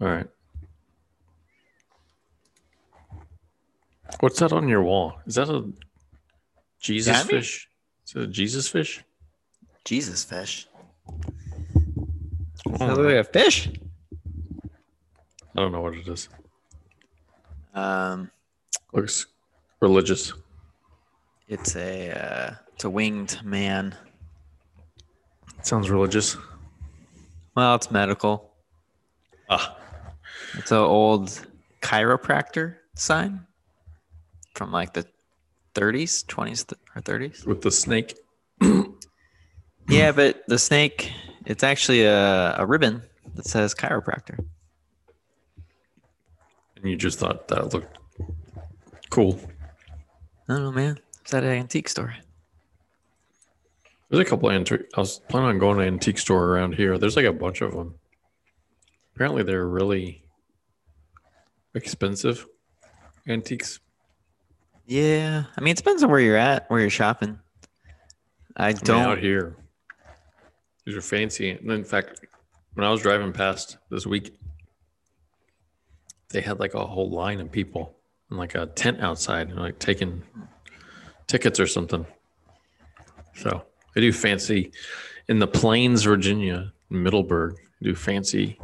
All right. What's that on your wall? Is that a Jesus Gabby? fish? Is it a Jesus fish? Jesus fish. I Does don't, that know. like a fish? I don't know what it is. Um, Looks religious. it's a uh, it's a winged man. It sounds religious. Well, it's medical. Ah, It's an old chiropractor sign from like the 30s, 20s, or 30s. with the snake. Yeah, but the snake, it's actually a, a ribbon that says chiropractor. And you just thought that looked cool. I don't know, man. It's at an antique store. There's a couple of antique. I was planning on going to an antique store around here. There's like a bunch of them. Apparently, they're really expensive antiques. Yeah, I mean, it depends on where you're at, where you're shopping. I I mean, don't. out here. These are fancy. And in fact, when I was driving past this week, they had like a whole line of people and like a tent outside and like taking tickets or something. So they do fancy in the Plains, Virginia, Middleburg. Do fancy.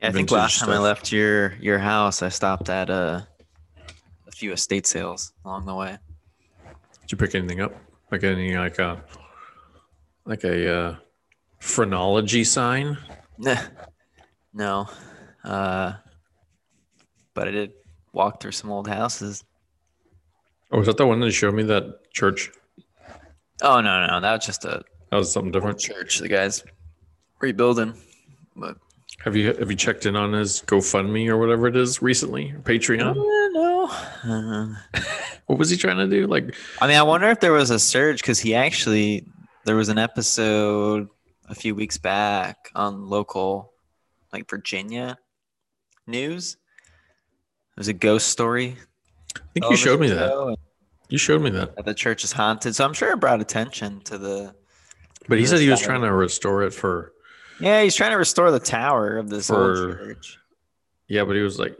I think last time I left your your house, I stopped at uh, a few estate sales along the way. Did you pick anything up? Like any like a like a uh, phrenology sign? no, uh, but I did walk through some old houses. Oh, was that the one that showed me that church? Oh no, no, that was just a That was something different. church. The guys rebuilding, but Have you have you checked in on his GoFundMe or whatever it is recently? Patreon? Uh, no. Uh, What was he trying to do? Like, I mean, I wonder if there was a surge because he actually there was an episode a few weeks back on local, like Virginia news. It was a ghost story. I think you showed me that. You showed me that. The church is haunted, so I'm sure it brought attention to the. But he said he was trying to restore it for. Yeah, he's trying to restore the tower of this old church. Yeah, but he was like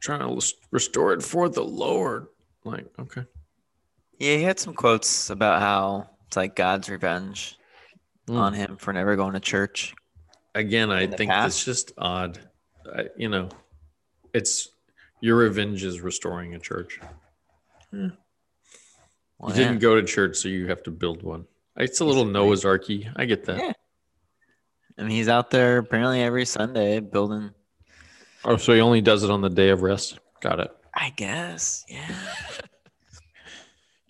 trying to restore it for the Lord. Like, okay, Yeah, he had some quotes about how it's like God's revenge Hmm. on him for never going to church. again, I think past? it's just odd. I, you know, it's your revenge is restoring a church. Well, you yeah. didn't go to church, so you have to build one. It's a little Noah's Arky. I get that. Yeah. I mean, he's out there apparently every Sunday building. Oh, so he only does it on the day of rest. Got it. I guess, yeah.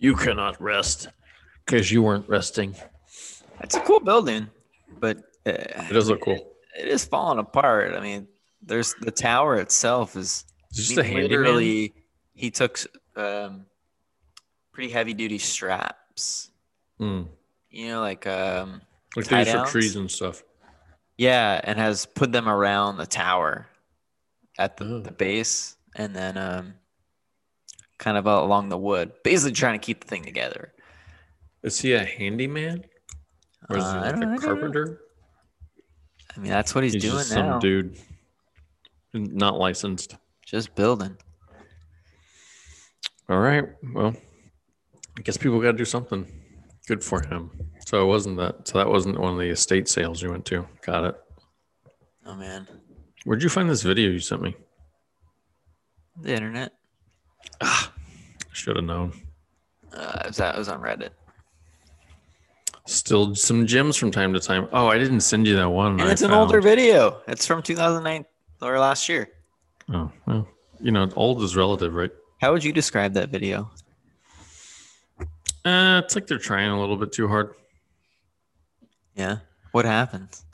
You cannot rest because you weren't resting. It's a cool building, but uh, It does look cool. it is falling apart. I mean, there's the tower itself is It's just I a mean, literally he took um, pretty heavy duty straps. Mm. You know, like um, Like these for trees and stuff. Yeah, and has put them around the tower at the, Oh. the base, and then um, kind of along the wood, basically trying to keep the thing together. Is he a handyman? Or is Uh, he I like a carpenter? I mean, that's what he's, He's doing now. some dude not licensed. Just building. All right. Well, I guess people got to do something good for him. So it wasn't that. So that wasn't one of the estate sales you went to. Got it. Oh man, Where'd you find this video you sent me? the internet. Ah, should have known. Uh, it, was, it was on Reddit, Still some gems from time to time. Oh, I didn't send you that one. and I it's an found. older video. It's from 2009 or last year. Oh, well, you know, old is relative, right? How would you describe that video? Uh, it's like they're trying a little bit too hard. Yeah. What happens?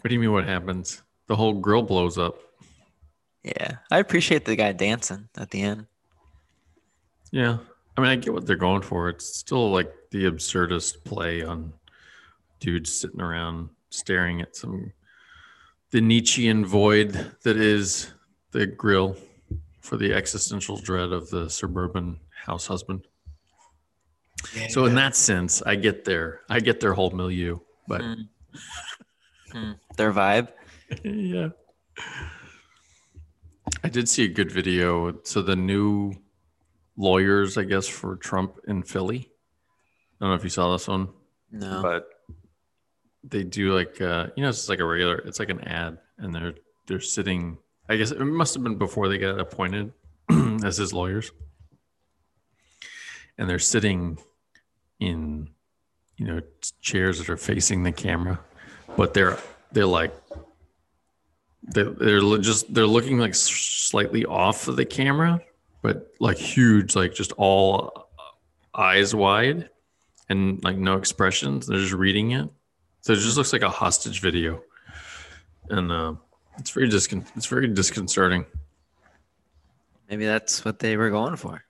What do you mean? What happens? The whole grill blows up. Yeah, I appreciate the guy dancing at the end. Yeah. I mean, I get what they're going for. It's still like the absurdist play on dudes sitting around staring at some the Nietzschean void that is the grill for the existential dread of the suburban house husband. So in that sense, I get their I get their whole milieu, but Mm. Hmm. Their vibe. yeah. I did see a good video. So the new lawyers, I guess, for Trump in Philly. I don't know if you saw this one, No. but they do like uh, you know, it's like a regular. It's like an ad, and they're they're sitting. I guess it must have been before they got appointed as his lawyers, and they're sitting in you know chairs that are facing the camera, but they're they're like they're, they're just they're looking like slightly off of the camera, but like huge, like just all eyes wide and like no expressions. They're just reading it, so it just looks like a hostage video, and uh, it's very discon- it's very disconcerting. Maybe that's what they were going for.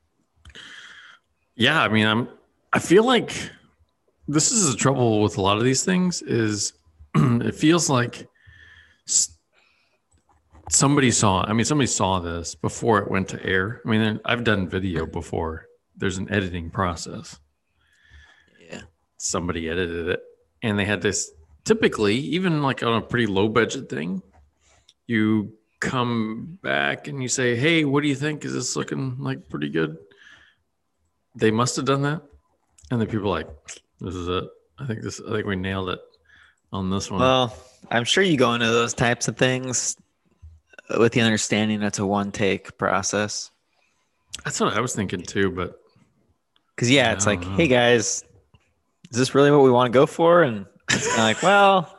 Yeah, I mean, I'm. I feel like this is the trouble with a lot of these things. Is it feels like somebody saw. I mean, somebody saw this before it went to air. I mean, I've done video before. There's an editing process. Yeah. Somebody edited it, and they had this. Typically, even like on a pretty low budget thing, you come back and you say, "Hey, what do you think? Is this looking like pretty good?" they must have done that and the people are like this is it i think this i think we nailed it on this one Well, I'm sure you go into those types of things with the understanding that's a one take process. that's what i was thinking too but Because yeah, it's like, know. hey guys, is this really what we want to go for? And it's kind of like, well,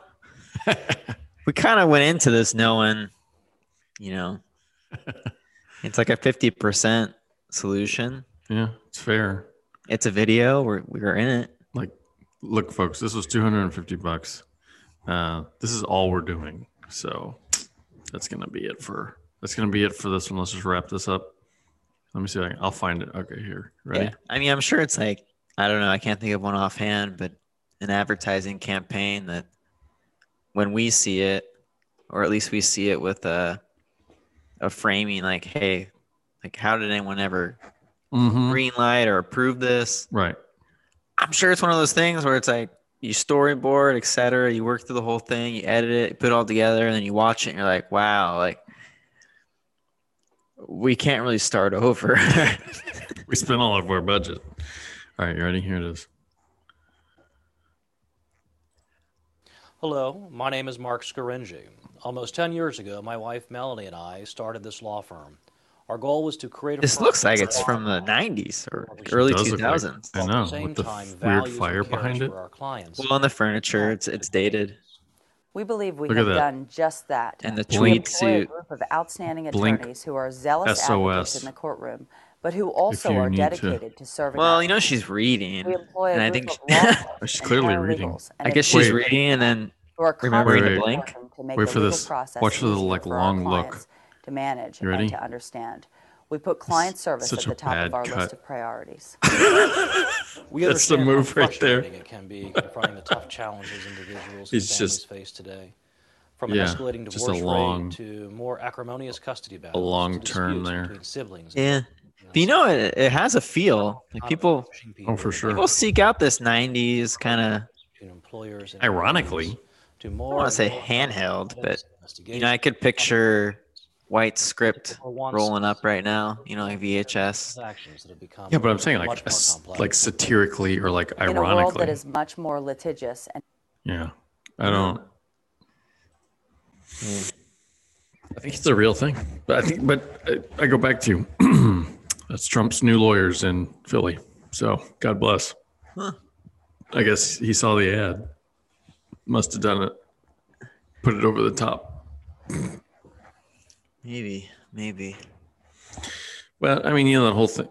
we kind of went into this knowing, you know, it's like a fifty percent solution. yeah it's fair It's a video. We're we're in it. like look folks this was 250 bucks uh this is all we're doing so that's gonna be it for that's gonna be it for this one let's just wrap this up let me see if I can, i'll find it okay here ready Yeah. I mean, I'm sure it's like I don't know. I can't think of one offhand, but an advertising campaign that when we see it, or at least we see it with a a framing like, hey, like how did anyone ever Mhm. green light or approve this? right I'm sure it's one of those things where it's like you storyboard, et cetera. You work through the whole thing, you edit it, you put it all together, and then you watch it and you're like, wow, like we can't really start over. we spent all of our budget all right you ready here it is Hello, my name is Marc Scaringi. Almost 10 years ago, my wife Melanie and I started this law firm. Our goal was to create a this looks like it's from the 90s or early does look like- 2000s. I know, the with the time f- weird fire behind it. for our clients. Well, on the furniture, it's it's dated, We believe we Look have done just that. and the we tweed employ a suit. group of outstanding Blink attorneys who are zealous SOS. advocates in the courtroom, but who also are need to- dedicated to, serving. Well, you know she's reading, we employ and I think of law clerks she's clearly reading. paralegals I guess she's Wait. reading, and then remembering to constantly blink. To Wait the for this. Watch for the, like, long look. Clients To manage You ready? and to understand. We put client service at the top of our cut. list of priorities. we That's the move right there. frustrating It can be confronting the tough challenges individuals and families just- face today. From Yeah, an escalating divorce a long- rate to more acrimonious custody battles, a long term there. between siblings. yeah. But you know, it, it has a feel. Like people Oh, for sure. people seek out this '90s kind of. employers Ironically, employees to I don't want to say handheld, but you know, I could picture white script rolling up right now. You know, like VHS. transactions that have become yeah, but I'm saying like a more s- complex. like satirically or like ironically. In a world ironically. that is much more litigious and yeah, I don't. I think it's a real thing, but I think, but I, I go back to that's Trump's new lawyers in Philly. So God bless. Huh. I guess he saw the ad, must have done it, put it over the top. Maybe, maybe. Well, I mean, you know, that whole thing.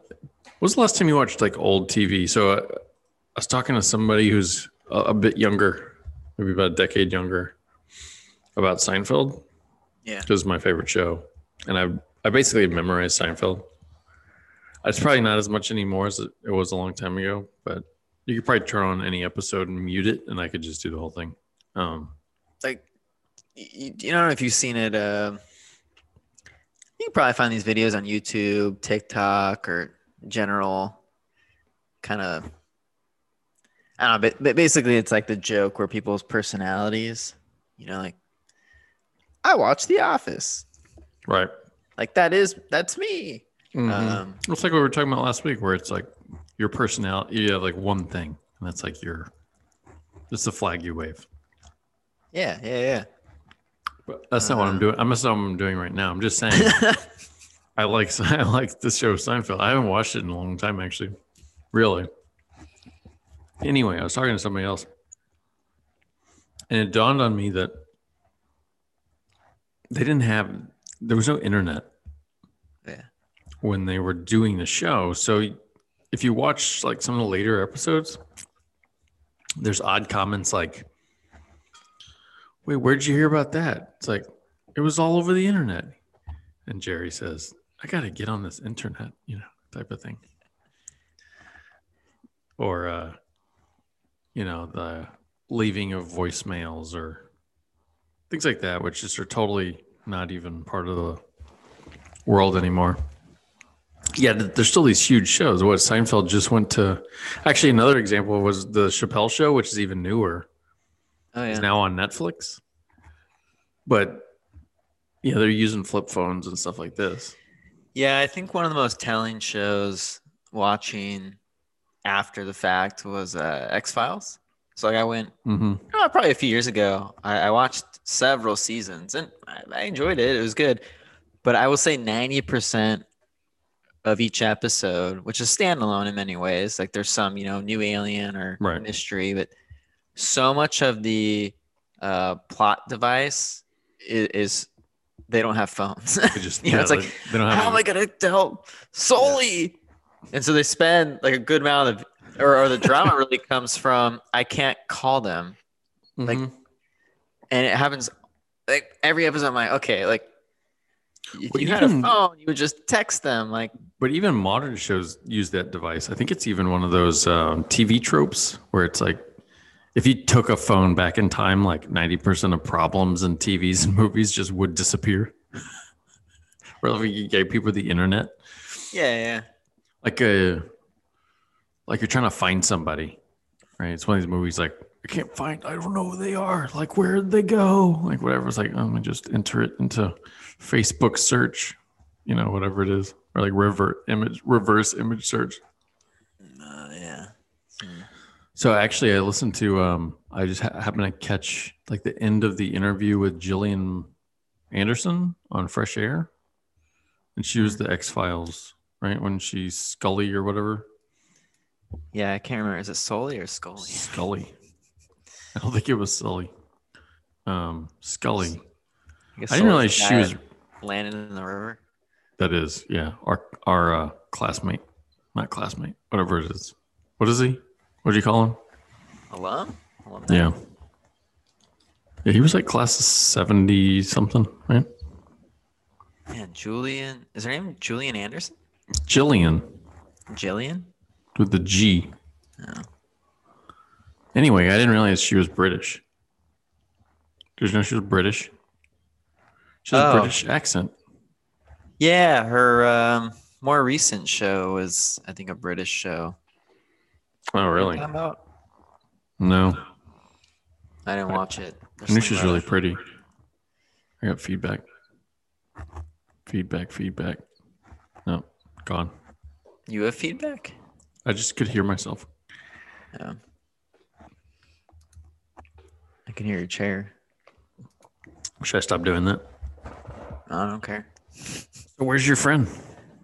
Was the last time you watched like old TV? So uh, I was talking to somebody who's a, a bit younger, maybe about a decade younger, about Seinfeld. Yeah. because it's my favorite show, and I I basically memorized Seinfeld. It's probably not as much anymore as it, it was a long time ago, but you could probably turn on any episode and mute it, and I could just do the whole thing. Um, Like, you, you don't know if you've seen it. Uh, you can probably find these videos on YouTube, TikTok, or general kind of. I don't know, but, but basically, it's like the joke where people's personalities, you know, like I watch The Office. Right. Like that is that's me. Mhm. Um, it's like what we were talking about last week, where it's like your personality. You have like one thing, and that's like your. It's the flag you wave. yeah, yeah, yeah. But that's not what I'm doing. I'm not what I'm doing right now. I'm just saying. I like I like the show Seinfeld. I haven't watched it in a long time, actually. Really. Anyway, I was talking to somebody else, and it dawned on me that they didn't have there was no internet Yeah. when they were doing the show. So if you watch like some of the later episodes, there's odd comments like, "Wait, where'd you hear about that?" It's like it was all over the internet. And Jerry says, "I got to get on this internet," you know, type of thing. Or uh you know, the leaving of voicemails or things like that, which just are totally not even part of the world anymore. Yeah, there's still these huge shows. What Seinfeld just went to. Actually, another example was the Chappelle Show, which is even newer. Oh It's yeah. now on Netflix. But yeah, they're using flip phones and stuff like this. Yeah, I think one of the most telling shows watching after the fact was uh, X Files. So like I went Mm-hmm. oh, probably a few years ago. I, I watched several seasons and I, I enjoyed it. It was good, but I will say ninety percent of each episode, which is standalone in many ways, like there's some you know new alien or Right. mystery, but so much of the uh, plot device is, is they don't have phones. They just You know, yeah, it's like, they, they don't have. how am I gonna tell Sully? And so they spend like a good amount of, or, or the drama really comes from I can't call them, like- Mhm. and it happens like every episode. I'm like, okay, like if Well, you had a phone, you would just text them. Like, But even modern shows use that device. I think it's even one of those um, TV tropes where it's like, if you took a phone back in time, like 90% of problems in TVs and movies just would disappear. or if you gave people the internet, yeah, yeah, like a, like you're trying to find somebody, right? It's one of these movies like, I can't find, I don't know who they are. Like, where did they go? Like, whatever. It's like, um, I'm going to just enter it into Facebook search, you know, whatever it is, or like revert image, reverse image search. So actually, I listened to. Um, I just ha- happened to catch like the end of the interview with Gillian Anderson on Fresh Air, and she was the X Files, right? When she's Scully or whatever. Yeah, I can't remember. Is it Sully or Scully? Scully. I don't think it was Sully. Um, Scully. guess I didn't realize she was. landing in the river. That is, yeah, our our uh, classmate, not classmate, whatever it is. What is he? What do you call him? Alum? Alumni? Yeah. Yeah, he was like class of 70 something, right? Man, Julian. Is her name Julian Anderson? Jillian Jillian? with the G. Oh. Anyway, I didn't realize she was British. Did you know she was British? She has Oh. a British accent. Yeah, her um, more recent show was, I think, a British show. Oh, really? Talking? No. I didn't watch it. There's I knew some, she's uh, really pretty. I got feedback. Feedback, feedback. No, gone. You have feedback? I just could hear myself. Yeah. I can hear your chair. Should I stop doing that? I don't care. So where's your friend?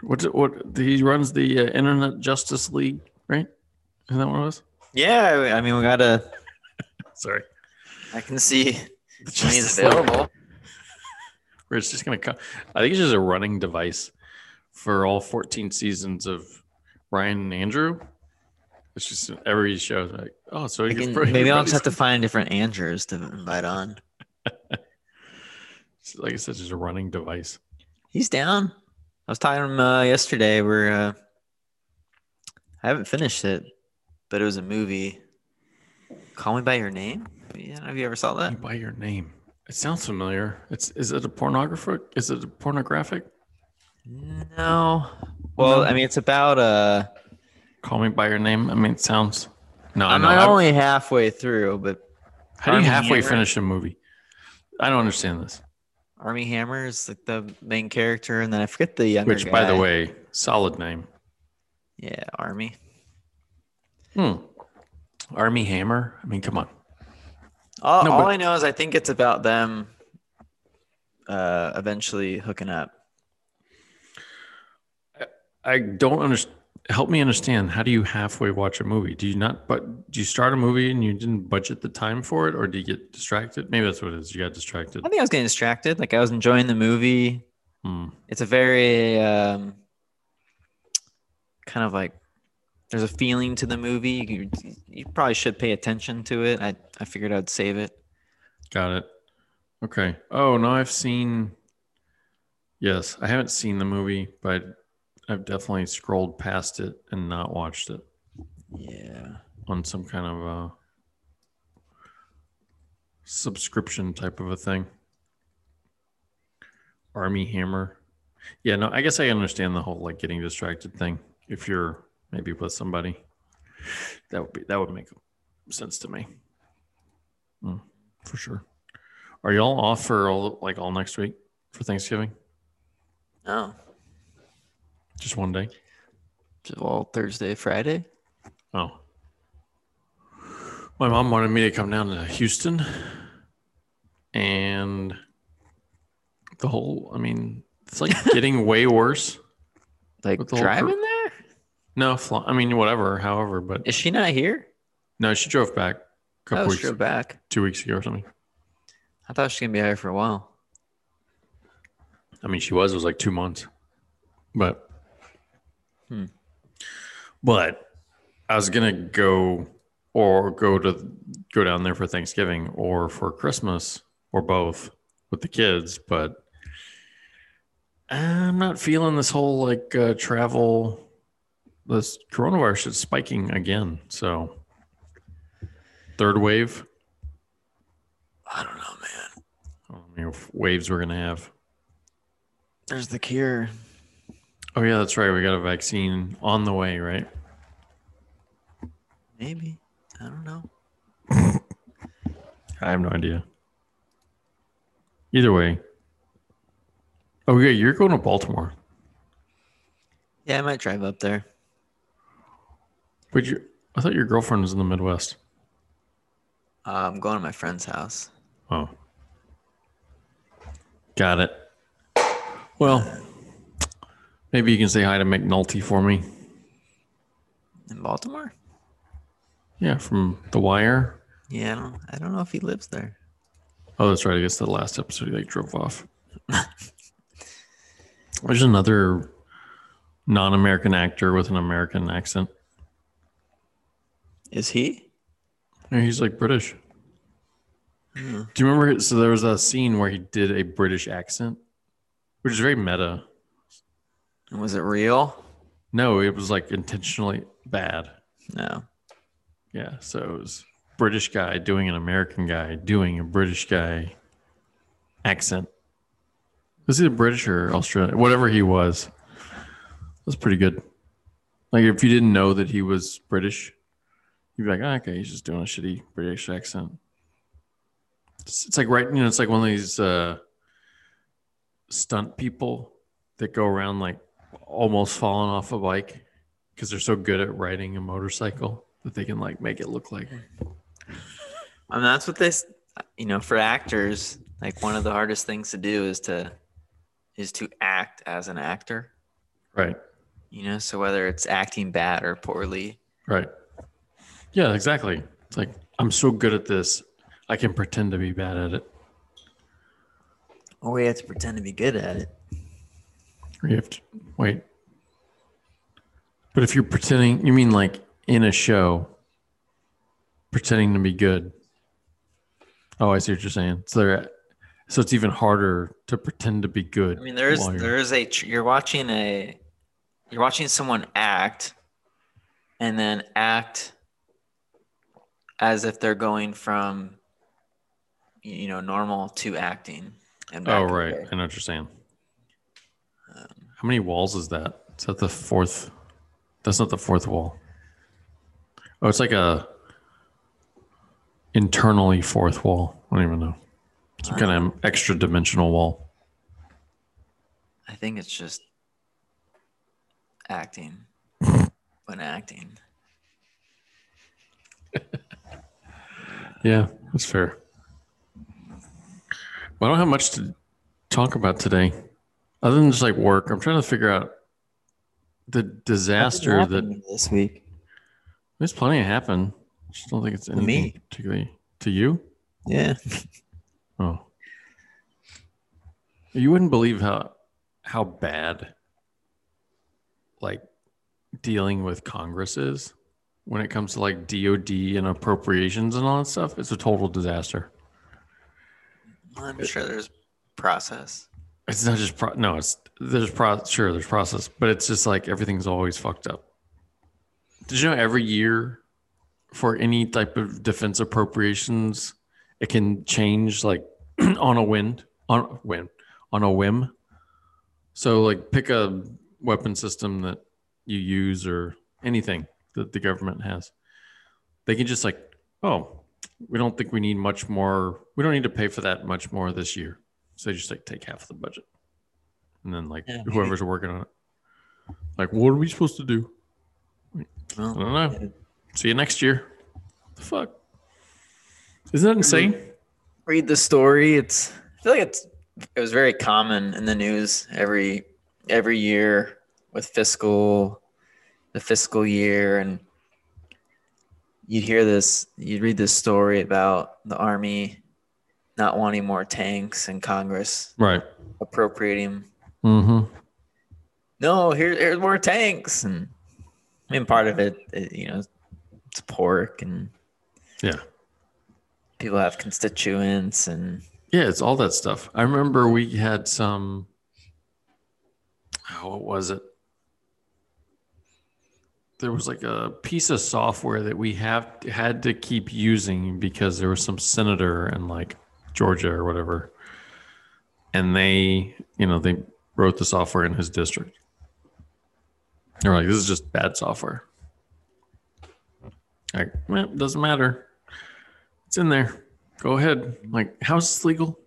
What's it, what he runs the uh, Internet Justice League, right? Isn't that what it was? Yeah, I mean, we gotta. Sorry. I can see The when he's Justice League. available. Where it's just gonna come. I think it's just a running device for all 14 seasons of Ryan and Andrew. It's just every show is like, oh, so can- maybe I'll just have to find different Andrews to invite on. like I said, just a running device. He's down. I was talking to him uh, yesterday. We're uh, I haven't finished it, but it was a movie. Call Me by Your Name. Yeah, have you ever saw that? By your name, it sounds familiar. It's is it a pornographic? Is it a pornographic? No. Well, No. I mean, it's about uh. Call me by your name. I mean, it sounds. No, I'm no. I- only halfway through, but How do you halfway Hammer? finish a movie? I don't understand this. Armie Hammer is like the main character, and then I forget the younger Which, by the way, solid name. yeah, Armie. Hmm. Armie Hammer. I mean, come on. All, No, all but- I know is I think it's about them uh, eventually hooking up. I don't understand. Help me understand. How do you halfway watch a movie? Do you not? But do you start a movie and you didn't budget the time for it, or do you get distracted? Maybe that's what it is. You got distracted. I think I was getting distracted. Like I was enjoying the movie. Hmm. It's a very um, kind of like there's a feeling to the movie. You, you probably should pay attention to it. I, I figured I'd save it. Got it. Okay. Oh no, I've seen. Yes, I haven't seen the movie, but I've definitely scrolled past it and not watched it Yeah. on some kind of uh subscription type of a thing. Armie Hammer. Yeah, no, I guess I understand the whole like getting distracted thing. If you're maybe with somebody, that would be that would make sense to me. Mm, for sure. Are y'all off for all like all next week for Thanksgiving? Oh. Just one day? Well, Thursday, Friday. Oh. My mom wanted me to come down to Houston and the whole I mean, it's like getting way worse. Like the driving there? No, fly, I mean whatever, however, but Is she not here? no, she drove back a couple Oh, weeks she drove back. 2 weeks ago or something. I thought she was gonna be here for a while. I mean, she was. It was like two months, but, Hmm. but I was gonna go or go to go down there for Thanksgiving or for Christmas or both with the kids, but I'm not feeling this whole like uh, travel. This coronavirus is spiking again, so third wave. I don't know, man. I don't know how many waves we're gonna have. There's the cure. Oh yeah, that's right. We got a vaccine on the way, right? Maybe. I don't know. I have no idea. Either way. Oh yeah, you're going to Baltimore. Yeah, I might drive up there. But you I thought your girlfriend was in the Midwest. Uh, I'm going to my friend's house. Oh. Got it. Well, maybe you can say hi to McNulty for me. In Baltimore? Yeah, from The Wire. Yeah, I don't I don't know if he lives there. Oh, that's right. I guess the last episode he like drove off. There's another non-American actor with an American accent. Is he? Yeah, he's like British. Hmm. Do you remember? So there was a scene where he did a British accent, which is very meta. Was it real? No, it was like intentionally bad. No. Yeah, so it was British guy doing an American guy doing a British guy accent. Was he a British or Australian? Whatever he was, was pretty good. Like if you didn't know that he was British, you'd be like, oh, okay, he's just doing a shitty British accent. It's, it's like right, you know, it's like one of these uh, stunt people that go around like almost falling off a bike because they're so good at riding a motorcycle that they can like make it look like. I mean, that's what this, you know, for actors, like one of the hardest things to do is to, is to act as an actor. Right. You know, so whether it's acting bad or poorly, Right. Yeah, exactly. It's like I'm so good at this, I can pretend to be bad at it. or we have to pretend to be good at it. Or you have to wait. But if you're pretending, you mean like in a show, pretending to be good. Oh, I see what you're saying. So there, so it's even harder to pretend to be good. I mean, there is there is a tr- you're watching a you're watching someone act, and then act as if they're going from you know normal to acting. And Oh, right. I know what you're saying. Um, How many walls is that? Is that the fourth? That's not the fourth wall. Oh, it's like a internally fourth wall. I don't even know. Some kind of uh-huh. extra dimensional wall. I think it's just acting when acting. Yeah, that's fair. Well, I don't have much to talk about today, other than just like work. I'm trying to figure out the disaster that this week. there's plenty of happen. I just don't think it's anything me. particularly to you. Yeah. Oh, you wouldn't believe how how bad like dealing with Congress is when it comes to like DOD and appropriations and all that stuff. It's a total disaster. I'm sure there's process. It's not just pro- no. It's there's pro sure there's process, but it's just like everything's always fucked up. Did you know every year for any type of defense appropriations, it can change like on a wind on whim on a whim. So like pick a weapon system that you use or anything that the government has. They can just like, oh, we don't think we need much more. We don't need to pay for that much more this year. So they just like take half of the budget. And then like Yeah, whoever's working on it. Like, what are we supposed to do? I don't know. See you next year. The fuck? Isn't that insane? read the story. It's I feel like it's it was very common in the news every every year with fiscal the fiscal year and you'd hear this you'd read this story about the army not wanting more tanks and Congress Right. appropriating Mm-hmm. no here here's more tanks and I mean part of it, it you know it's pork and Yeah. people have constituents and Yeah, it's all that stuff. I remember we had some. Oh, what was it? There was like a piece of software that we have had to keep using because there was some senator in like Georgia or whatever, and they, you know, they wrote the software in his district. They were like, "This is just bad software." Like, well, it doesn't matter. It's in there. Go ahead. Like, how's this legal?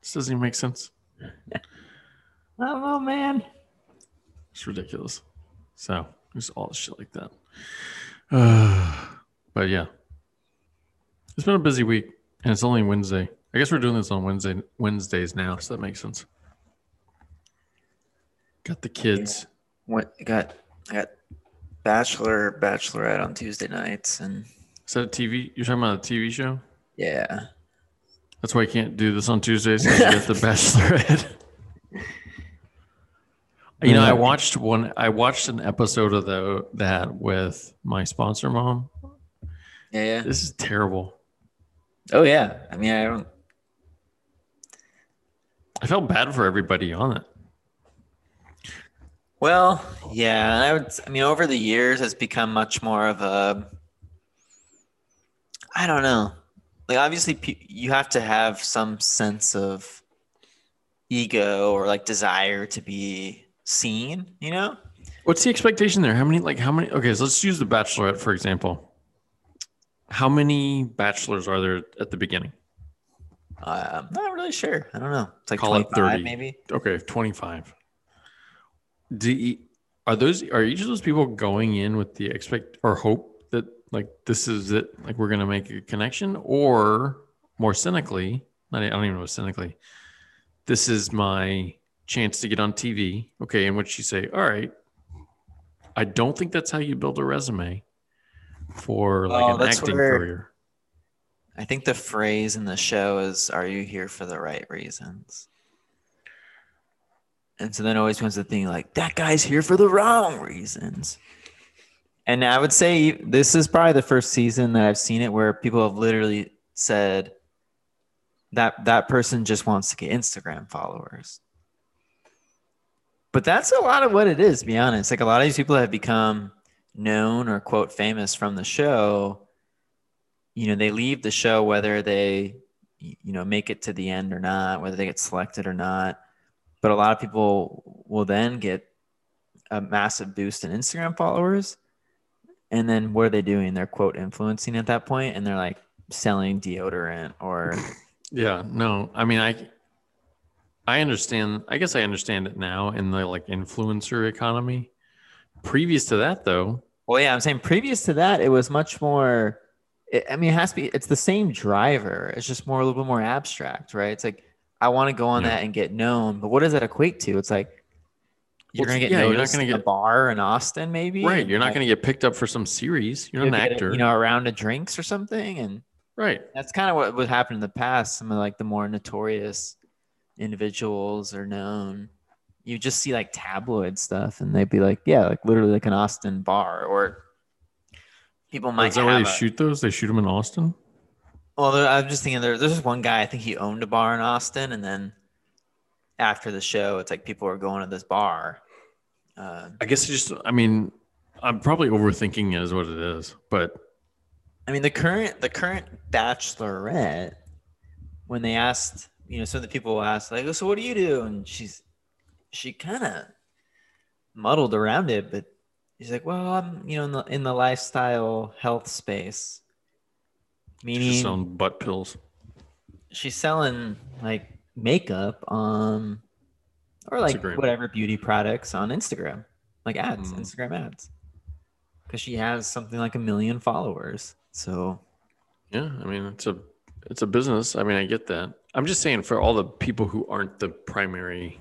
This doesn't even make sense. I don't know man It's ridiculous. So there's all shit like that. Uh, but yeah, it's been a busy week, and it's only Wednesday. I guess we're doing this on Wednesday Wednesdays now, so that makes sense. Got the kids. what I got I got Bachelor Bachelorette on Tuesday nights and Is that a TV? You're talking about a TV show? yeah. That's why I can't do this on Tuesdays. 'cause you get the Bachelorette. You know, I watched one. I watched an episode of the, that with my sponsor mom. Yeah, yeah. This is terrible. Oh yeah. I mean I don't I felt bad for everybody on it. well, yeah, I would I mean over the years it's become much more of a I don't know. Like obviously you have to have some sense of ego or like desire to be seen, you know? What's the expectation there? How many? Like how many? Okay, so let's use the Bachelorette for example. How many bachelors are there at the beginning? Uh, I'm not really sure. I don't know. It's like Call it 25 30. maybe. Okay, twenty-five. Do you, are those are each of those people going in with the expect or hope that like this is it, like we're gonna make a connection, or more cynically, not, I don't even know cynically, this is my chance to get on TV. Okay, And which she say, all right, I don't think that's how you build a resume for like Oh, an acting where- career. I think the phrase in the show is "Are you here for the right reasons?" And so then always comes the thing like that guy's here for the wrong reasons. And I would say this is probably the first season that I've seen it where people have literally said that that person just wants to get Instagram followers. But that's a lot of what it is, to be honest. Like a lot of these people have become known or quote famous from the show you know they leave the show whether they you know make it to the end or not whether they get selected or not but a lot of people will then get a massive boost in instagram followers and then what are they doing they're quote influencing at that point and they're like selling deodorant or Yeah, no. I mean, I I understand. I guess I understand it now in the like influencer economy. Previous to that, though, Well, yeah, I'm saying previous to that, it was much more. It, I mean, it has to be. It's the same driver. It's just more a little bit more abstract, right? It's like I want to go on Yeah. that and get known, but what does that equate to? It's like you're Well, gonna get yeah, you're not gonna get a bar in Austin, maybe. right? You're not like, going to get picked up for some series. You're an get a- actor, you know, around a round of drinks or something, and right? that's kind of what would happen in the past. Some of like the more notorious individuals are known. You just see like tabloid stuff, and they'd be like, yeah, like literally like an Austin bar, or people might is that where they a- shoot those? They shoot them in Austin. Well, I'm just thinking there, there's this one guy. I think he owned a bar in Austin, and then after the show, it's like people are going to this bar. Uh, I guess just. I mean, I'm probably overthinking it, is what it is. But I mean, the current the current Bachelorette, when they asked, you know, some of the people ask, like, "So what do you do?" and she's she kind of muddled around it, but she's like, "Well, I'm you know in the in the lifestyle health space." Meaning, just on butt pills. she's selling like makeup on or like Instagram. whatever beauty products on Instagram, like ads, Mm. Instagram ads. Because she has something like a million followers. So Yeah, I mean it's a it's a business. I mean I get that. I'm just saying for all the people who aren't the primary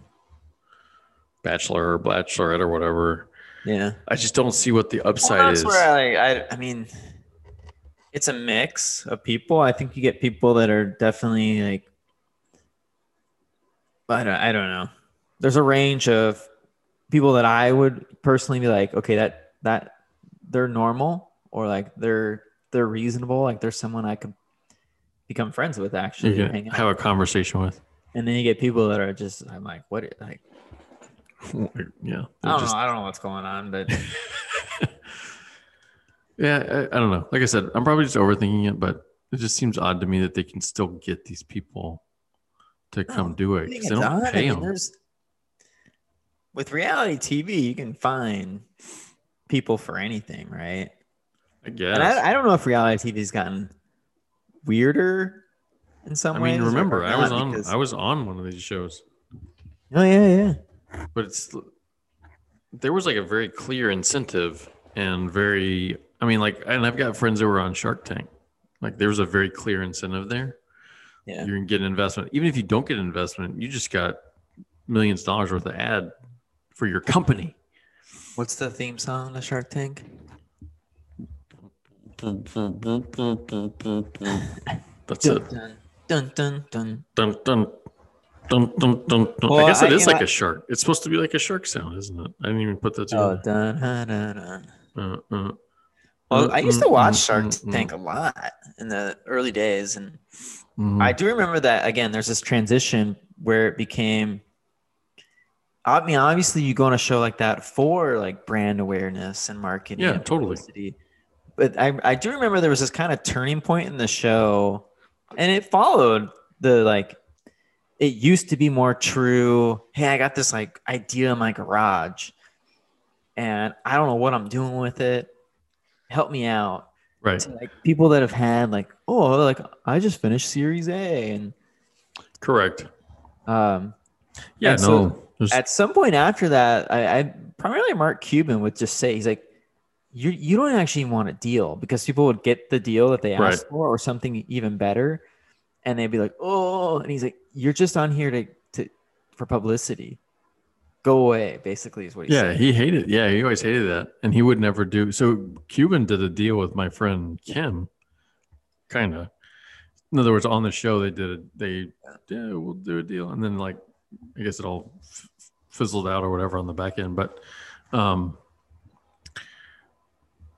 bachelor or bachelorette or whatever, yeah, I just don't see what the Well, upside that's is. where I, I I mean, it's a mix of people. I think you get people that are definitely like, I don't I don't know. There's a range of people that I would personally be like, okay, that that they're normal or like they're they're reasonable. Like there's someone I could become friends with actually. you and can hang out. have a conversation with. And then you get people that are just I'm like, what like Yeah. I don't just- know, I don't know what's going on, but Yeah, I, I don't know. Like I said, I'm probably just overthinking it, but it just seems odd to me that they can still get these people to come do it because they don't odd. I pay mean, them. with reality TV, you can find people for anything, right? I guess. And I, I don't know if reality TV's gotten weirder in some I ways. I mean, remember, I was on. because- I was on one of these shows, oh yeah, yeah. but it's there was like a very clear incentive and very. I mean, like, and I've got friends that were on Shark Tank. Like, there was a very clear incentive there. Yeah. You're gonna get an investment, even if you don't get an investment, you just got millions of dollars worth of ad for your company. What's the theme song to Shark Tank? That's it. Dun dun dun dun. Dun dun dun dun dun. dun. Well, I guess it I- is you know, like I- a shark. It's supposed to be like a shark sound, isn't it? I didn't even put that Oh, together. dun, dun, dun, dun. Uh, uh. Well, I used to Mm, watch mm, Shark mm. Tank a lot in the early days, and Mhm. I do remember that again. There's this transition where it became. I mean, obviously, you go on a show like that for like brand awareness and marketing. Yeah, and totally. But I, I do remember there was this kind of turning point in the show, and it followed the like. It used to be more true. Hey, I got this like idea in my garage, and I don't know what I'm doing with it. Help me out right. to like people that have had like oh like I just finished Series A and Correct. um Yeah. No. so at some point after that I, I primarily Mark Cuban would just say he's like you you don't actually want a deal because people would get the deal that they Right. asked for or something even better and they'd be like oh and he's like you're just on here to to for publicity go away basically is what he yeah, said he hated. Yeah, he always hated that, and he would never do. So Cuban did a deal with my friend Kim, kind of. In other words, on the show they did it. They yeah, we'll do a deal, and then like I guess it all f- fizzled out or whatever on the back end. But, um,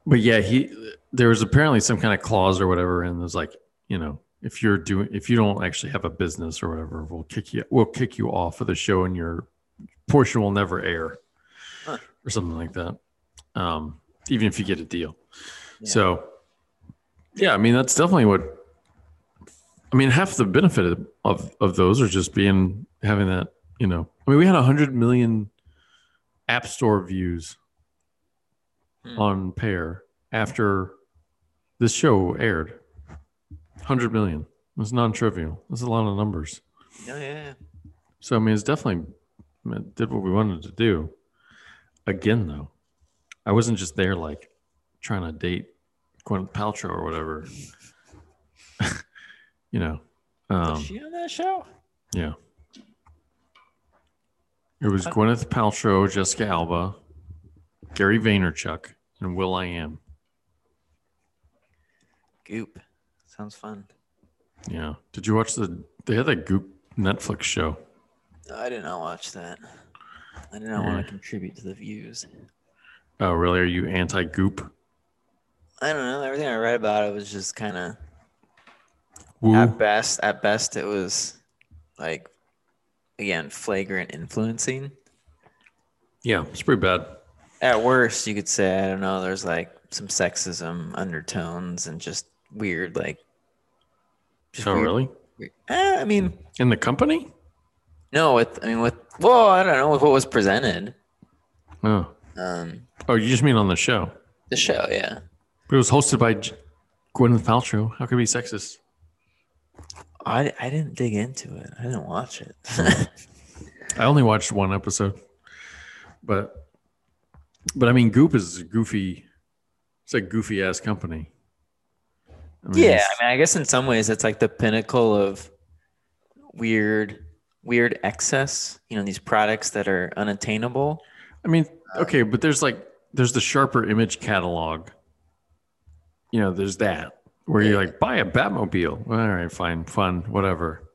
but yeah, he there was apparently some kind of clause or whatever, and it was like you know if you're doing if you don't actually have a business or whatever, we'll kick you we'll kick you off of the show, and your portion will never air Huh. or something like that. Um, even if you get a deal. Yeah. So, yeah, I mean that's definitely what. I mean, half the benefit of, of of those are just being having that. You know, I mean, we had hundred million app store views Hmm. on Pair after this show aired. Hundred million. It's non-trivial. That's a lot of numbers. yeah, yeah, yeah. So I mean, it's definitely it did what we wanted to do. Again, though, I wasn't just there like trying to date Gwyneth Paltrow or whatever. you know, um, Was she on that show? yeah. It was Gwyneth Paltrow, Jessica Alba, Gary Vaynerchuk, and will.i.am. Goop. Sounds fun. Yeah. Did you watch the? They had that Goop Netflix show. I did not watch that. I did not want to contribute to the views. Oh, really? Are you anti Goop? I don't know. Everything I read about it was just kind of Woo. at best. At best, it was like again flagrant influencing. Yeah, it's pretty bad. At worst, you could say I don't know. There's like some sexism undertones and just weird like. Just Oh, weird- really? weird- Eh, I mean, In the company? no. With I mean, with well, I don't know with what was presented. Oh. Um, Oh, you just mean on the show? the show, yeah. But it was hosted by Gwyneth Paltrow. How could it be sexist? I I didn't dig into it. I didn't watch it. I only watched one episode, but but I mean, Goop is a goofy. It's a goofy ass company. I mean, yeah, I mean, I guess in some ways it's like the pinnacle of weird, weird excess. You know, these products that are unattainable. I mean, okay, but there's like there's the sharper image catalog. You know, there's that where you're like buy a Batmobile. All right, fine, fun, whatever.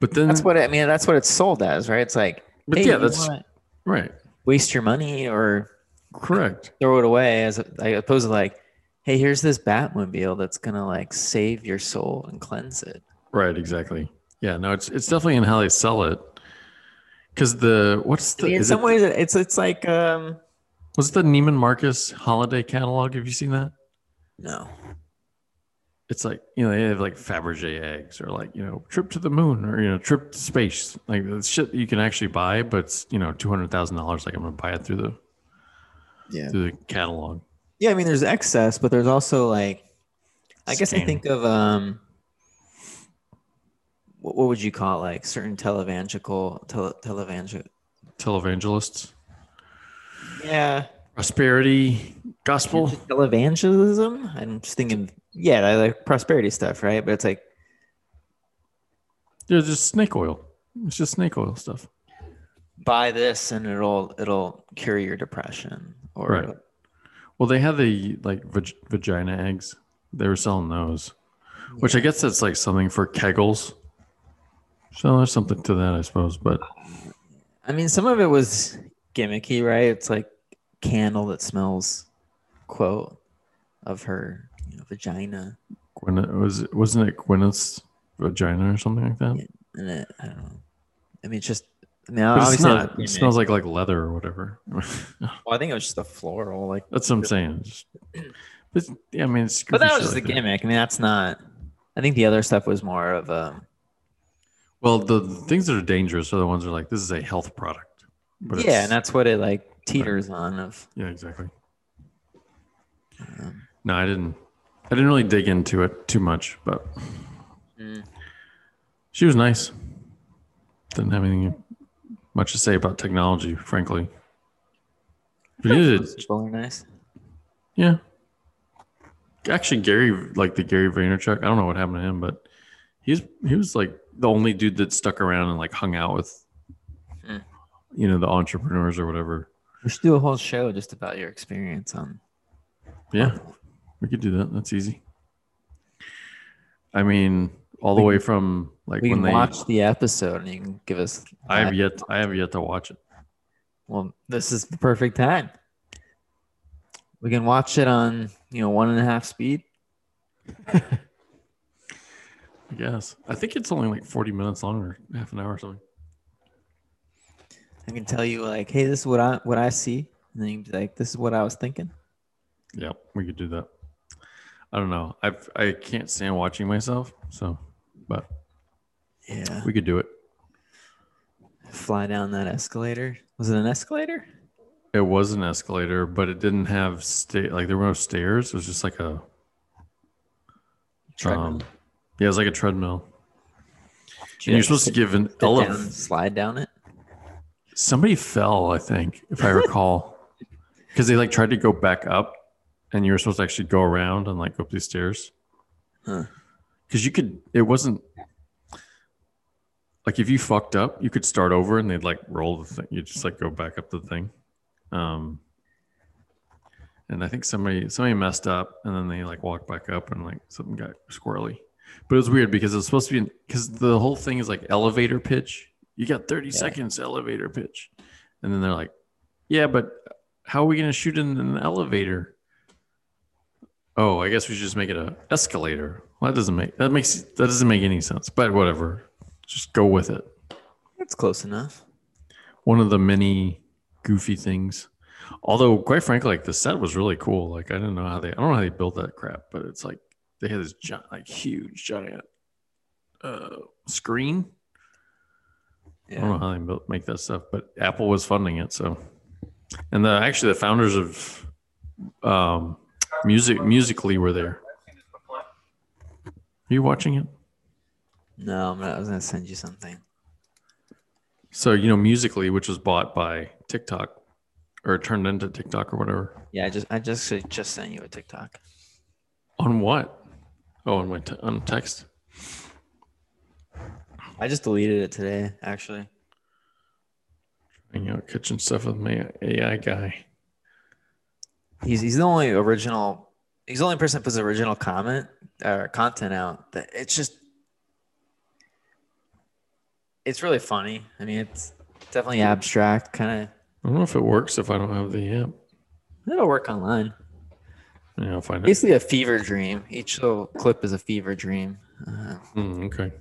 But then That's what I mean. That's what it's sold as, right? It's like, But hey, yeah, that's- wanna right, waste your money or correct. throw it away, as opposed to like, hey, here's this Batmobile that's gonna like save your soul and cleanse it. Right, exactly. Yeah, no, it's it's definitely in how they sell it. Because the what's the in some it, ways, it's it's like, um, was it the Neiman Marcus holiday catalog? Have you seen that? no, It's like you know they have like Fabergé eggs or like you know trip to the moon or you know trip to space like shit you can actually buy, but it's you know two hundred thousand dollars. Like I'm gonna buy it through the yeah. through the catalog. Yeah, I mean, there's excess, but there's also like, I guess I think of um, what, what would you call it? Like certain televangelical, tele, televangel. Televangelists, Yeah, prosperity, gospel. televangelism. I'm just thinking, yeah, I like prosperity stuff, right? But it's like, Yeah, just snake oil. It's just snake oil stuff. buy this and it'll it'll cure your depression, or Right. Well, they had the like vag- vagina eggs. They were selling those, which I guess that's like something for kegels. So there's something to that, I suppose. But I mean, some of it was gimmicky, right? It's like candle that smells, quote, of her you know, vagina. Gwyneth was wasn't it Gwyneth's vagina or something like that? Yeah. and it, I don't know. I mean, it's just. I mean, But it's not. It smells like like leather or whatever. Well, I think it was just a floral, like. That's what I'm saying. Just, but yeah, I mean, it's But that was just a shit like that. gimmick. I mean, that's not. I think the other stuff was more of a. Well, the, the things that are dangerous are the ones that are like this is a health product. But yeah, and that's what it like teeters on. Of yeah, exactly. um, No, I didn't. I didn't really dig into it too much, but Mm. she was nice. Didn't have anything much to say about technology, frankly. But he did, nice. yeah. Actually, Gary, like the Gary Vaynerchuk, I don't know what happened to him, but he's he was like the only dude that stuck around and like hung out with, Hmm. you know, the entrepreneurs or whatever. We should do a whole show just about your experience on. Yeah, we could do that. That's easy. I mean, all the We way from like We when can they. watch the episode and you can give us. I have yet. I have yet to watch it. Well, this is the perfect time. We can watch it on you know one and a half speed. I guess. I think it's only like forty minutes long or half an hour or something. I can tell you like, hey, this is what I what I see, and then you can be like, this is what I was thinking. Yeah, we could do that. I don't know. I I can't stand watching myself, so but Yeah. we could do it. Fly down that escalator. Was it an escalator? It was an escalator, but it didn't have sta- like there were no stairs. It was just like a Treadmill. um, yeah, it was like a treadmill. And you're supposed to give an elevator. slide down it. Somebody fell, I think, if I recall, because they like tried to go back up, and you were supposed to actually go around and like go up these stairs. Huh. Because you could, it wasn't like if you fucked up, you could start over and they'd like roll the thing. You just like go back up the thing. Um, and I think somebody somebody messed up, and then they like walked back up, and like something got squirrely. But it was weird because it was supposed to be because the whole thing is like elevator pitch. You got 30 seconds elevator pitch. And then they're like, Yeah, but how are we gonna shoot in an elevator? Oh, I guess we should just make it a escalator. Well, that doesn't make that makes that doesn't make any sense. But whatever. Just go with it. That's close enough. One of the many goofy things. Although, quite frankly, like the set was really cool. Like I didn't know how they I don't know how they built that crap, but it's like they had this giant, like huge giant uh screen I don't know how they built, make that stuff, but Apple was funding it. So, and the actually the founders of um, music Musical.ly were there. Are you watching it? No, I'm not, I was gonna send you something. So you know, Musical.ly, which was bought by TikTok or turned into TikTok or whatever. Yeah, I just I just just sent you a TikTok. On what? Oh, on my on text. I just deleted it today, actually. You know, kitchen stuff with my AI guy. He's he's the only original. He's the only person that puts original comment or content out. That it's just, it's really funny. I mean, it's definitely abstract, kind of. I don't know if it works if I don't have the app. It'll work online. Yeah, I'll find it. Basically, a fever dream. Each little clip is a fever dream. Uh, Mm, okay.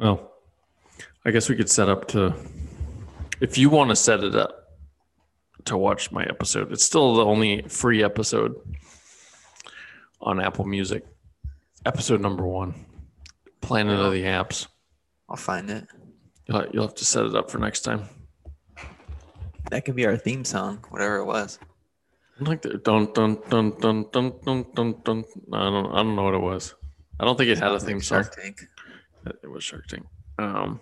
Well, I guess we could set up to, if you want to set it up to watch my episode, it's still the only free episode on Apple Music. Episode number one Planet of the Apps. I'll find it. You'll, you'll have to set it up for next time. That could be our theme song, whatever it was. I like the dun dun dun dun dun dun dun dun. I don't I don't know what it was. I don't think it had a theme song. Shark Tank. It was Shark Tank. Um,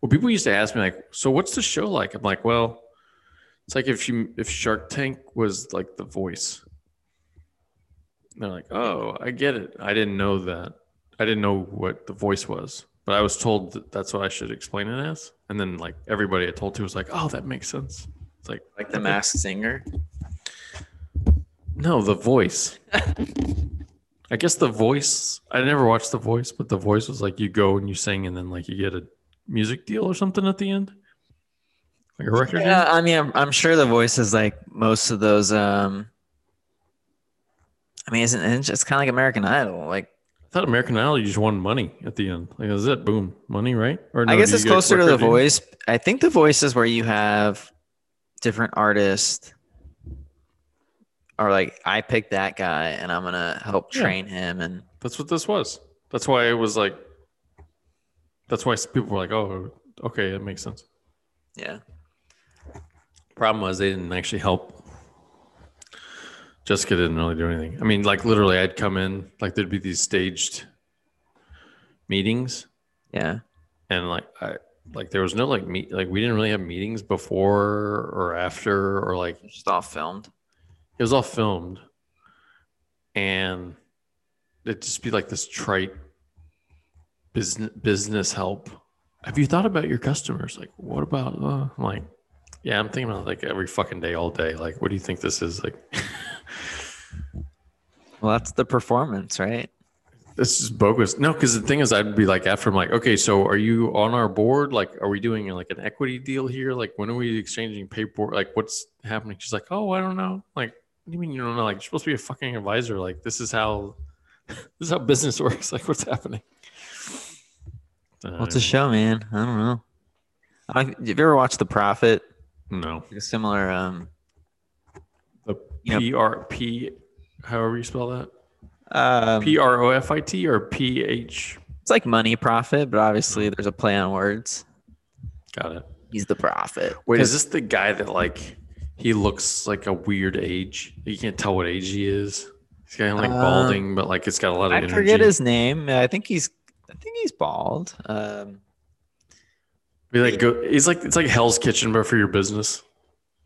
well, people used to ask me like, "So what's the show like?" I'm like, "Well, it's like if you if Shark Tank was like the voice." And they're like, "Oh, I get it. I didn't know that. I didn't know what the voice was, but I was told that that's what I should explain it as." And then like everybody I told to was like, "Oh, that makes sense." It's like Like the Masked Singer. no, the voice. I guess the voice. I never watched the voice, but the voice was like you go and you sing, and then like you get a music deal or something at the end, like a record. Yeah? I mean, I'm, I'm sure the voice is like most of those. Um, I mean, isn't it's just kind of like American Idol? Like, I thought American Idol you just won money at the end. Like is it boom money right? Or I guess it's closer to the voice. I think the voice is where you have different artists, or like I picked that guy and I'm gonna help Yeah. train him. And That's what this was. That's why it was like. That's why people were like, "Oh, okay, it makes sense." yeah, Problem was they didn't actually help. Jessica didn't really do anything. I mean, like literally, I'd come in, like there'd be these staged meetings, yeah, and like I, like there was no like meet, like we didn't really have meetings before or after, or like just all filmed. it was all filmed, and it'd just be like this trite business business help. Have you thought about your customers? Like, what about? Uh, like, yeah, I'm thinking about like every fucking day, all day. Like, what do you think this is? Like, Well, that's the performance, right? this is bogus. No, because the thing is, I'd be like, after I'm like, okay, so are you on our board? Like, are we doing like an equity deal here? Like, when are we exchanging paperwork? Like, what's happening? She's like, oh, I don't know. Like, what do you mean you don't know? Like, you're supposed to be a fucking advisor. Like, this is how this is how business works. Like, what's happening? What's a show, man? I don't know. I, have you ever watched The Profit? No. Like a similar. Um, The Yep. P R P, however you spell that. um, P R O F I T or P H. it's like money profit, but obviously there's a play on words. Got it. He's the prophet. Wait, is this the guy that like he looks like a weird age? You can't tell what age he is. He's kind of like Um, balding, but like it's got a lot of I energy. forget his name. I think he's I think he's bald. Um, Be like go, he's like it's like Hell's Kitchen, but for your business.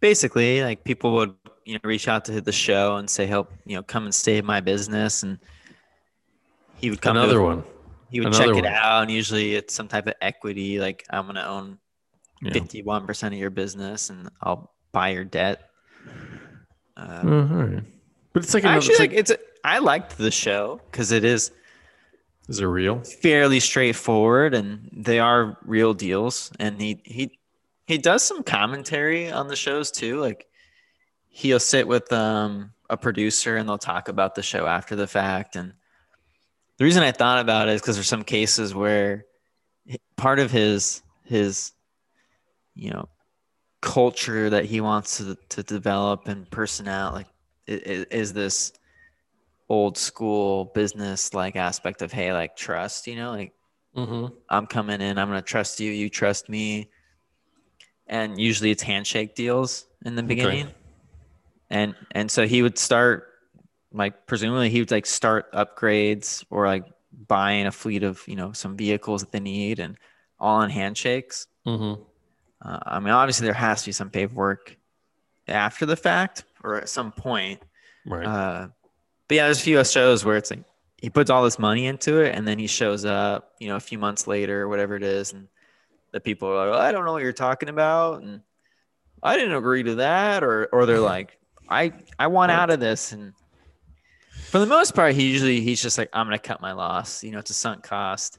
basically, like people would you know reach out to the show and say, "Help, you know, come and stay in my business," and he would come. Another it- one. He would another check it out, and usually it's some type of equity. Like I'm gonna own Yeah. fifty-one percent of your business, and I'll buy your debt. Uh, right. But it's like another. actually, It's like like, it's. I liked the show because it is is it real? fairly straightforward, and they are real deals. And he he he does some commentary on the shows too. Like he'll sit with um a producer, and they'll talk about the show after the fact. And the reason I thought about it is because there's some cases where part of his his you know culture that he wants to, to develop and personality like is, is this old school business like aspect of hey like trust you know like Mm-hmm. i'm coming in i'm going to trust you you trust me and usually it's handshake deals in the beginning and and so he would start like presumably he would like start upgrades or like buying a fleet of you know some vehicles that they need and all on handshakes Mm-hmm. uh, I mean, obviously there has to be some paperwork after the fact or at some point. Right. Uh, but yeah, there's a few shows where it's like he puts all this money into it and then he shows up, you know, a few months later or whatever it is, and the people are like, well, I don't know what you're talking about, and I didn't agree to that, or or they're like, I I want out of this, and for the most part, he usually he's just like, I'm gonna cut my loss, you know, it's a sunk cost.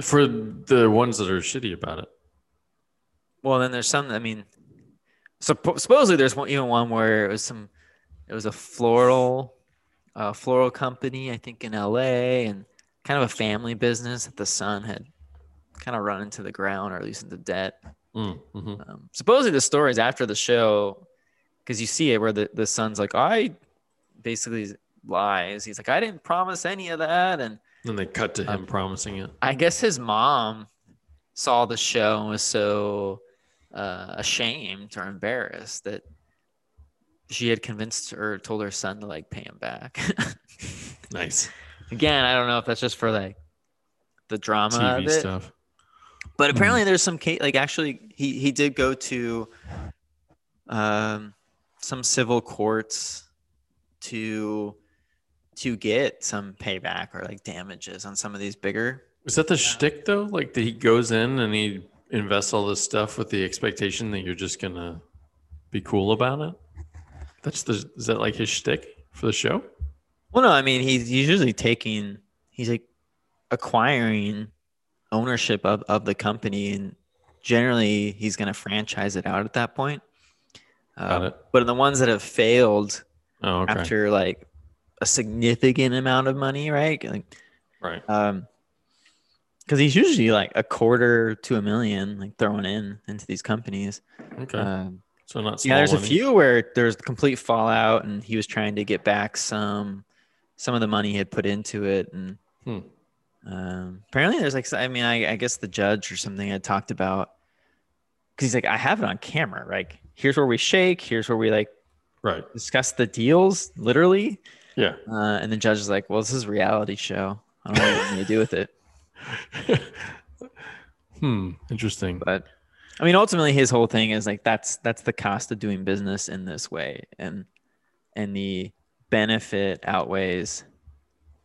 For the ones that are shitty about it. Well, then there's some. I mean, suppo- supposedly there's one, even one where it was some. It was a floral, uh, floral company, I think in L.A. and kind of a family business that the son had kind of run into the ground or at least into debt. Mm-hmm. Um, supposedly the story is after the show, because you see it where the the son's like, I basically lies. He's like, I didn't promise any of that, and Then they cut to him Um, promising it. I guess his mom saw the show and was so uh, ashamed or embarrassed that she had convinced or told her son to like pay him back. Nice. Again, I don't know if that's just for like the drama TV of it, stuff. but apparently there's some case like actually he he did go to um some civil courts to to get some payback or like damages on some of these bigger Is that the shtick though? Like that he goes in and he invests all this stuff with the expectation that you're just gonna be cool about it? That's the is that like his shtick for the show? Well, no, I mean he's he's usually taking he's like acquiring ownership of, of the company, and generally he's going to franchise it out at that point. Got it. But in the ones that have failed Oh, okay. after like a significant amount of money, right? Like, right. um, because he's usually like a quarter to a million like thrown in into these companies. Okay. Um, so not yeah, there's a few where there's complete fallout, and he was trying to get back some some of the money he had put into it, and Hmm. um, apparently there's like I mean I, I guess the judge or something had talked about because he's like I have it on camera, like here's where we shake, here's where we like Right. discuss the deals, literally, Yeah. uh, and the judge is like, well, this is a reality show. I don't know what gonna do with it, hmm. Interesting. but I mean ultimately his whole thing is like that's that's the cost of doing business in this way, and and the benefit outweighs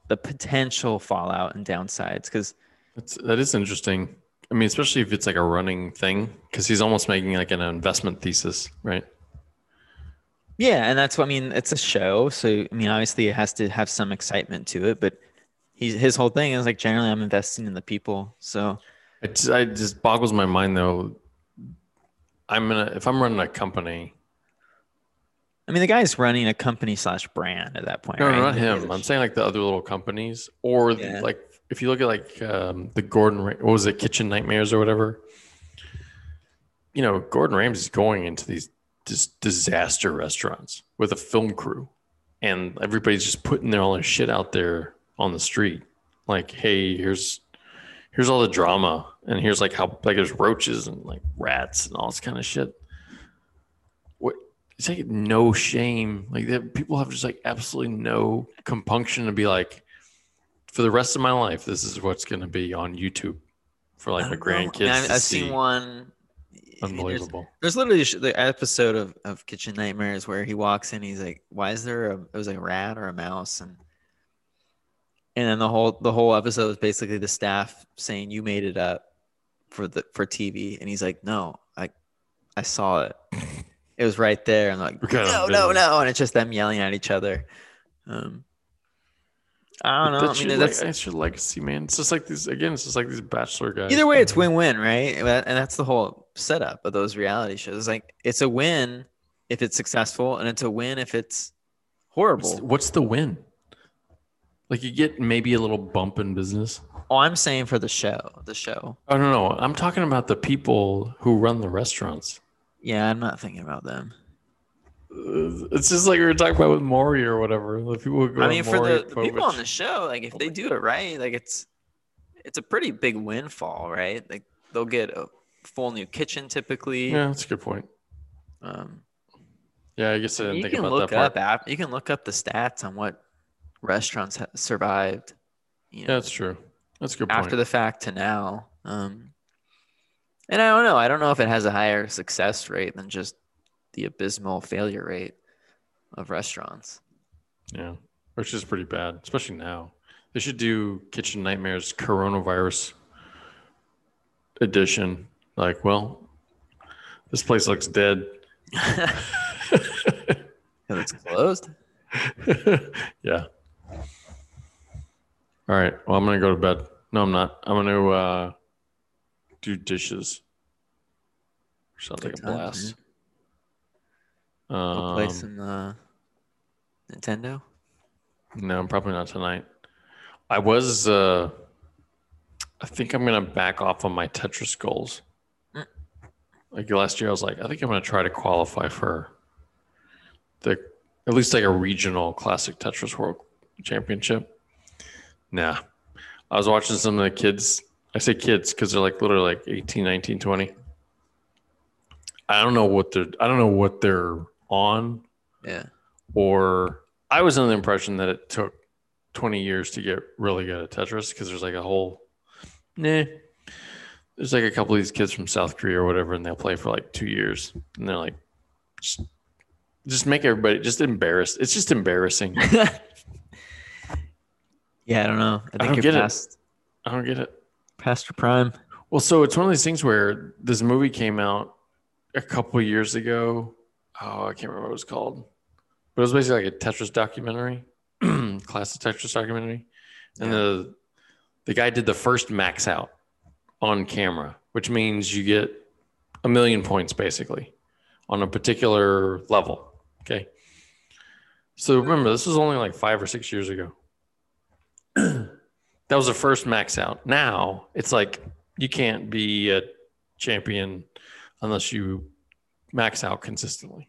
the potential fallout and downsides because That's interesting. I mean, especially if it's like a running thing, because he's almost making like an investment thesis, right? yeah and that's what i mean it's a show so i mean obviously it has to have some excitement to it but he's his whole thing is like generally i'm investing in the people so It just, it just boggles my mind though. I'm gonna if I'm running a company. i mean the guy's running a company slash brand at that point No, right? not him. I'm saying like the other little companies, or Yeah. like if you look at like um, the Gordon, what was it, Kitchen Nightmares or whatever. You know, Gordon Ramsay's going into these just disaster restaurants with a film crew, and everybody's just putting their all their shit out there on the street. Like, hey, here's here's all the drama, and here's like how like there's roaches and like rats and all this kind of shit. What it's like no shame. Like that people have just like absolutely no compunction to be like, for the rest of my life, this is what's going to be on YouTube for like my know. I mean, grandkids. I've, see. seen one. Mean, there's- Unbelievable. There's literally the episode of, of Kitchen Nightmares where he walks in. He's like, "Why is there a? It was like a rat or a mouse?" And and then the whole the whole episode was basically the staff saying, "You made it up for the for TV," and he's like, "No, I I saw it. It was right there." And like, What kind of "No, no, no!" And it's just them yelling at each other. Um, I don't know. That's I mean, your, that's like, that's your legacy, man. It's just like these again. It's just like these bachelor guys. Either way, it's win-win, right? And that's the whole setup of those reality shows. Like, it's a win if it's successful, and it's a win if it's horrible. What's, what's the win? Like you get maybe a little bump in business. Oh, I'm saying for the show, the show. I don't know. I'm talking about the people who run the restaurants. Yeah, I'm not thinking about them. Uh, It's just like we were talking about with Maury or whatever. The people who go I mean, for the, the people on the show, like if they do it right, like it's it's a pretty big windfall, right? Like they'll get a full new kitchen typically. Yeah, that's a good point. Um, Yeah, I guess I didn't you think can about look that part. up app. You can look up the stats on what restaurants have survived. You know, that's true. That's a good point. after the fact to now. Um, and I don't know. I don't know if it has a higher success rate than just the abysmal failure rate of restaurants. Yeah, which is pretty bad, especially now. They should do Kitchen Nightmares Coronavirus edition. Like, well, this place looks dead. It's closed. yeah. All right. Well, I'm gonna go to bed. No, I'm not. I'm gonna uh, do dishes. Sounds like a times, blast. Go play Um, some uh, Nintendo. No, probably not tonight. I was uh I think I'm gonna back off on my Tetris goals. Mm. Like last year I was like, I think I'm gonna try to qualify for the at least like a regional classic Tetris World Championship. Nah. I was watching some of the kids. I say kids because they're like literally like 18, 19, 20. I don't know what they're I don't know what they're on Yeah. or I was under the impression that it took 20 years to get really good at Tetris because there's like a whole, nah. There's like a couple of these kids from South Korea or whatever, and they'll play for like two years, and they're like, just, just make everybody just embarrassed. It's just embarrassing. yeah, I don't know. I think don't you're get it. past, I don't get it. past your prime. Well, so it's one of these things where this movie came out a couple years ago. Oh, I can't remember what it was called, but it was basically like a Tetris documentary, classic Tetris documentary, and Yeah. the the guy did the first max out on camera, which means you get a million points basically on a particular level. Okay. So remember, this was only like five or six years ago. That was the first max out. Now it's like you can't be a champion unless you max out consistently.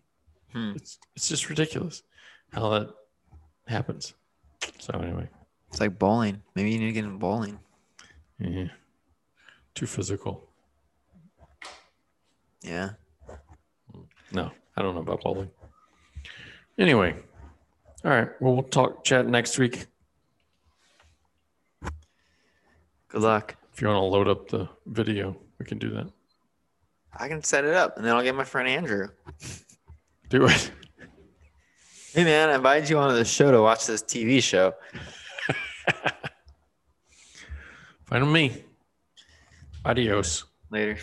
Hmm. It's it's just ridiculous how that happens. So anyway, It's like bowling. Maybe you need to get in bowling. yeah. too physical. Yeah. No, I don't know about bowling. Anyway, all right. Well, we'll talk chat next week. Good luck. If you want to load up the video, we can do that. I can set it up and then I'll get my friend Andrew. Do it. Hey man, I invited you onto the show to watch this TV show. Find me. Adios. Later.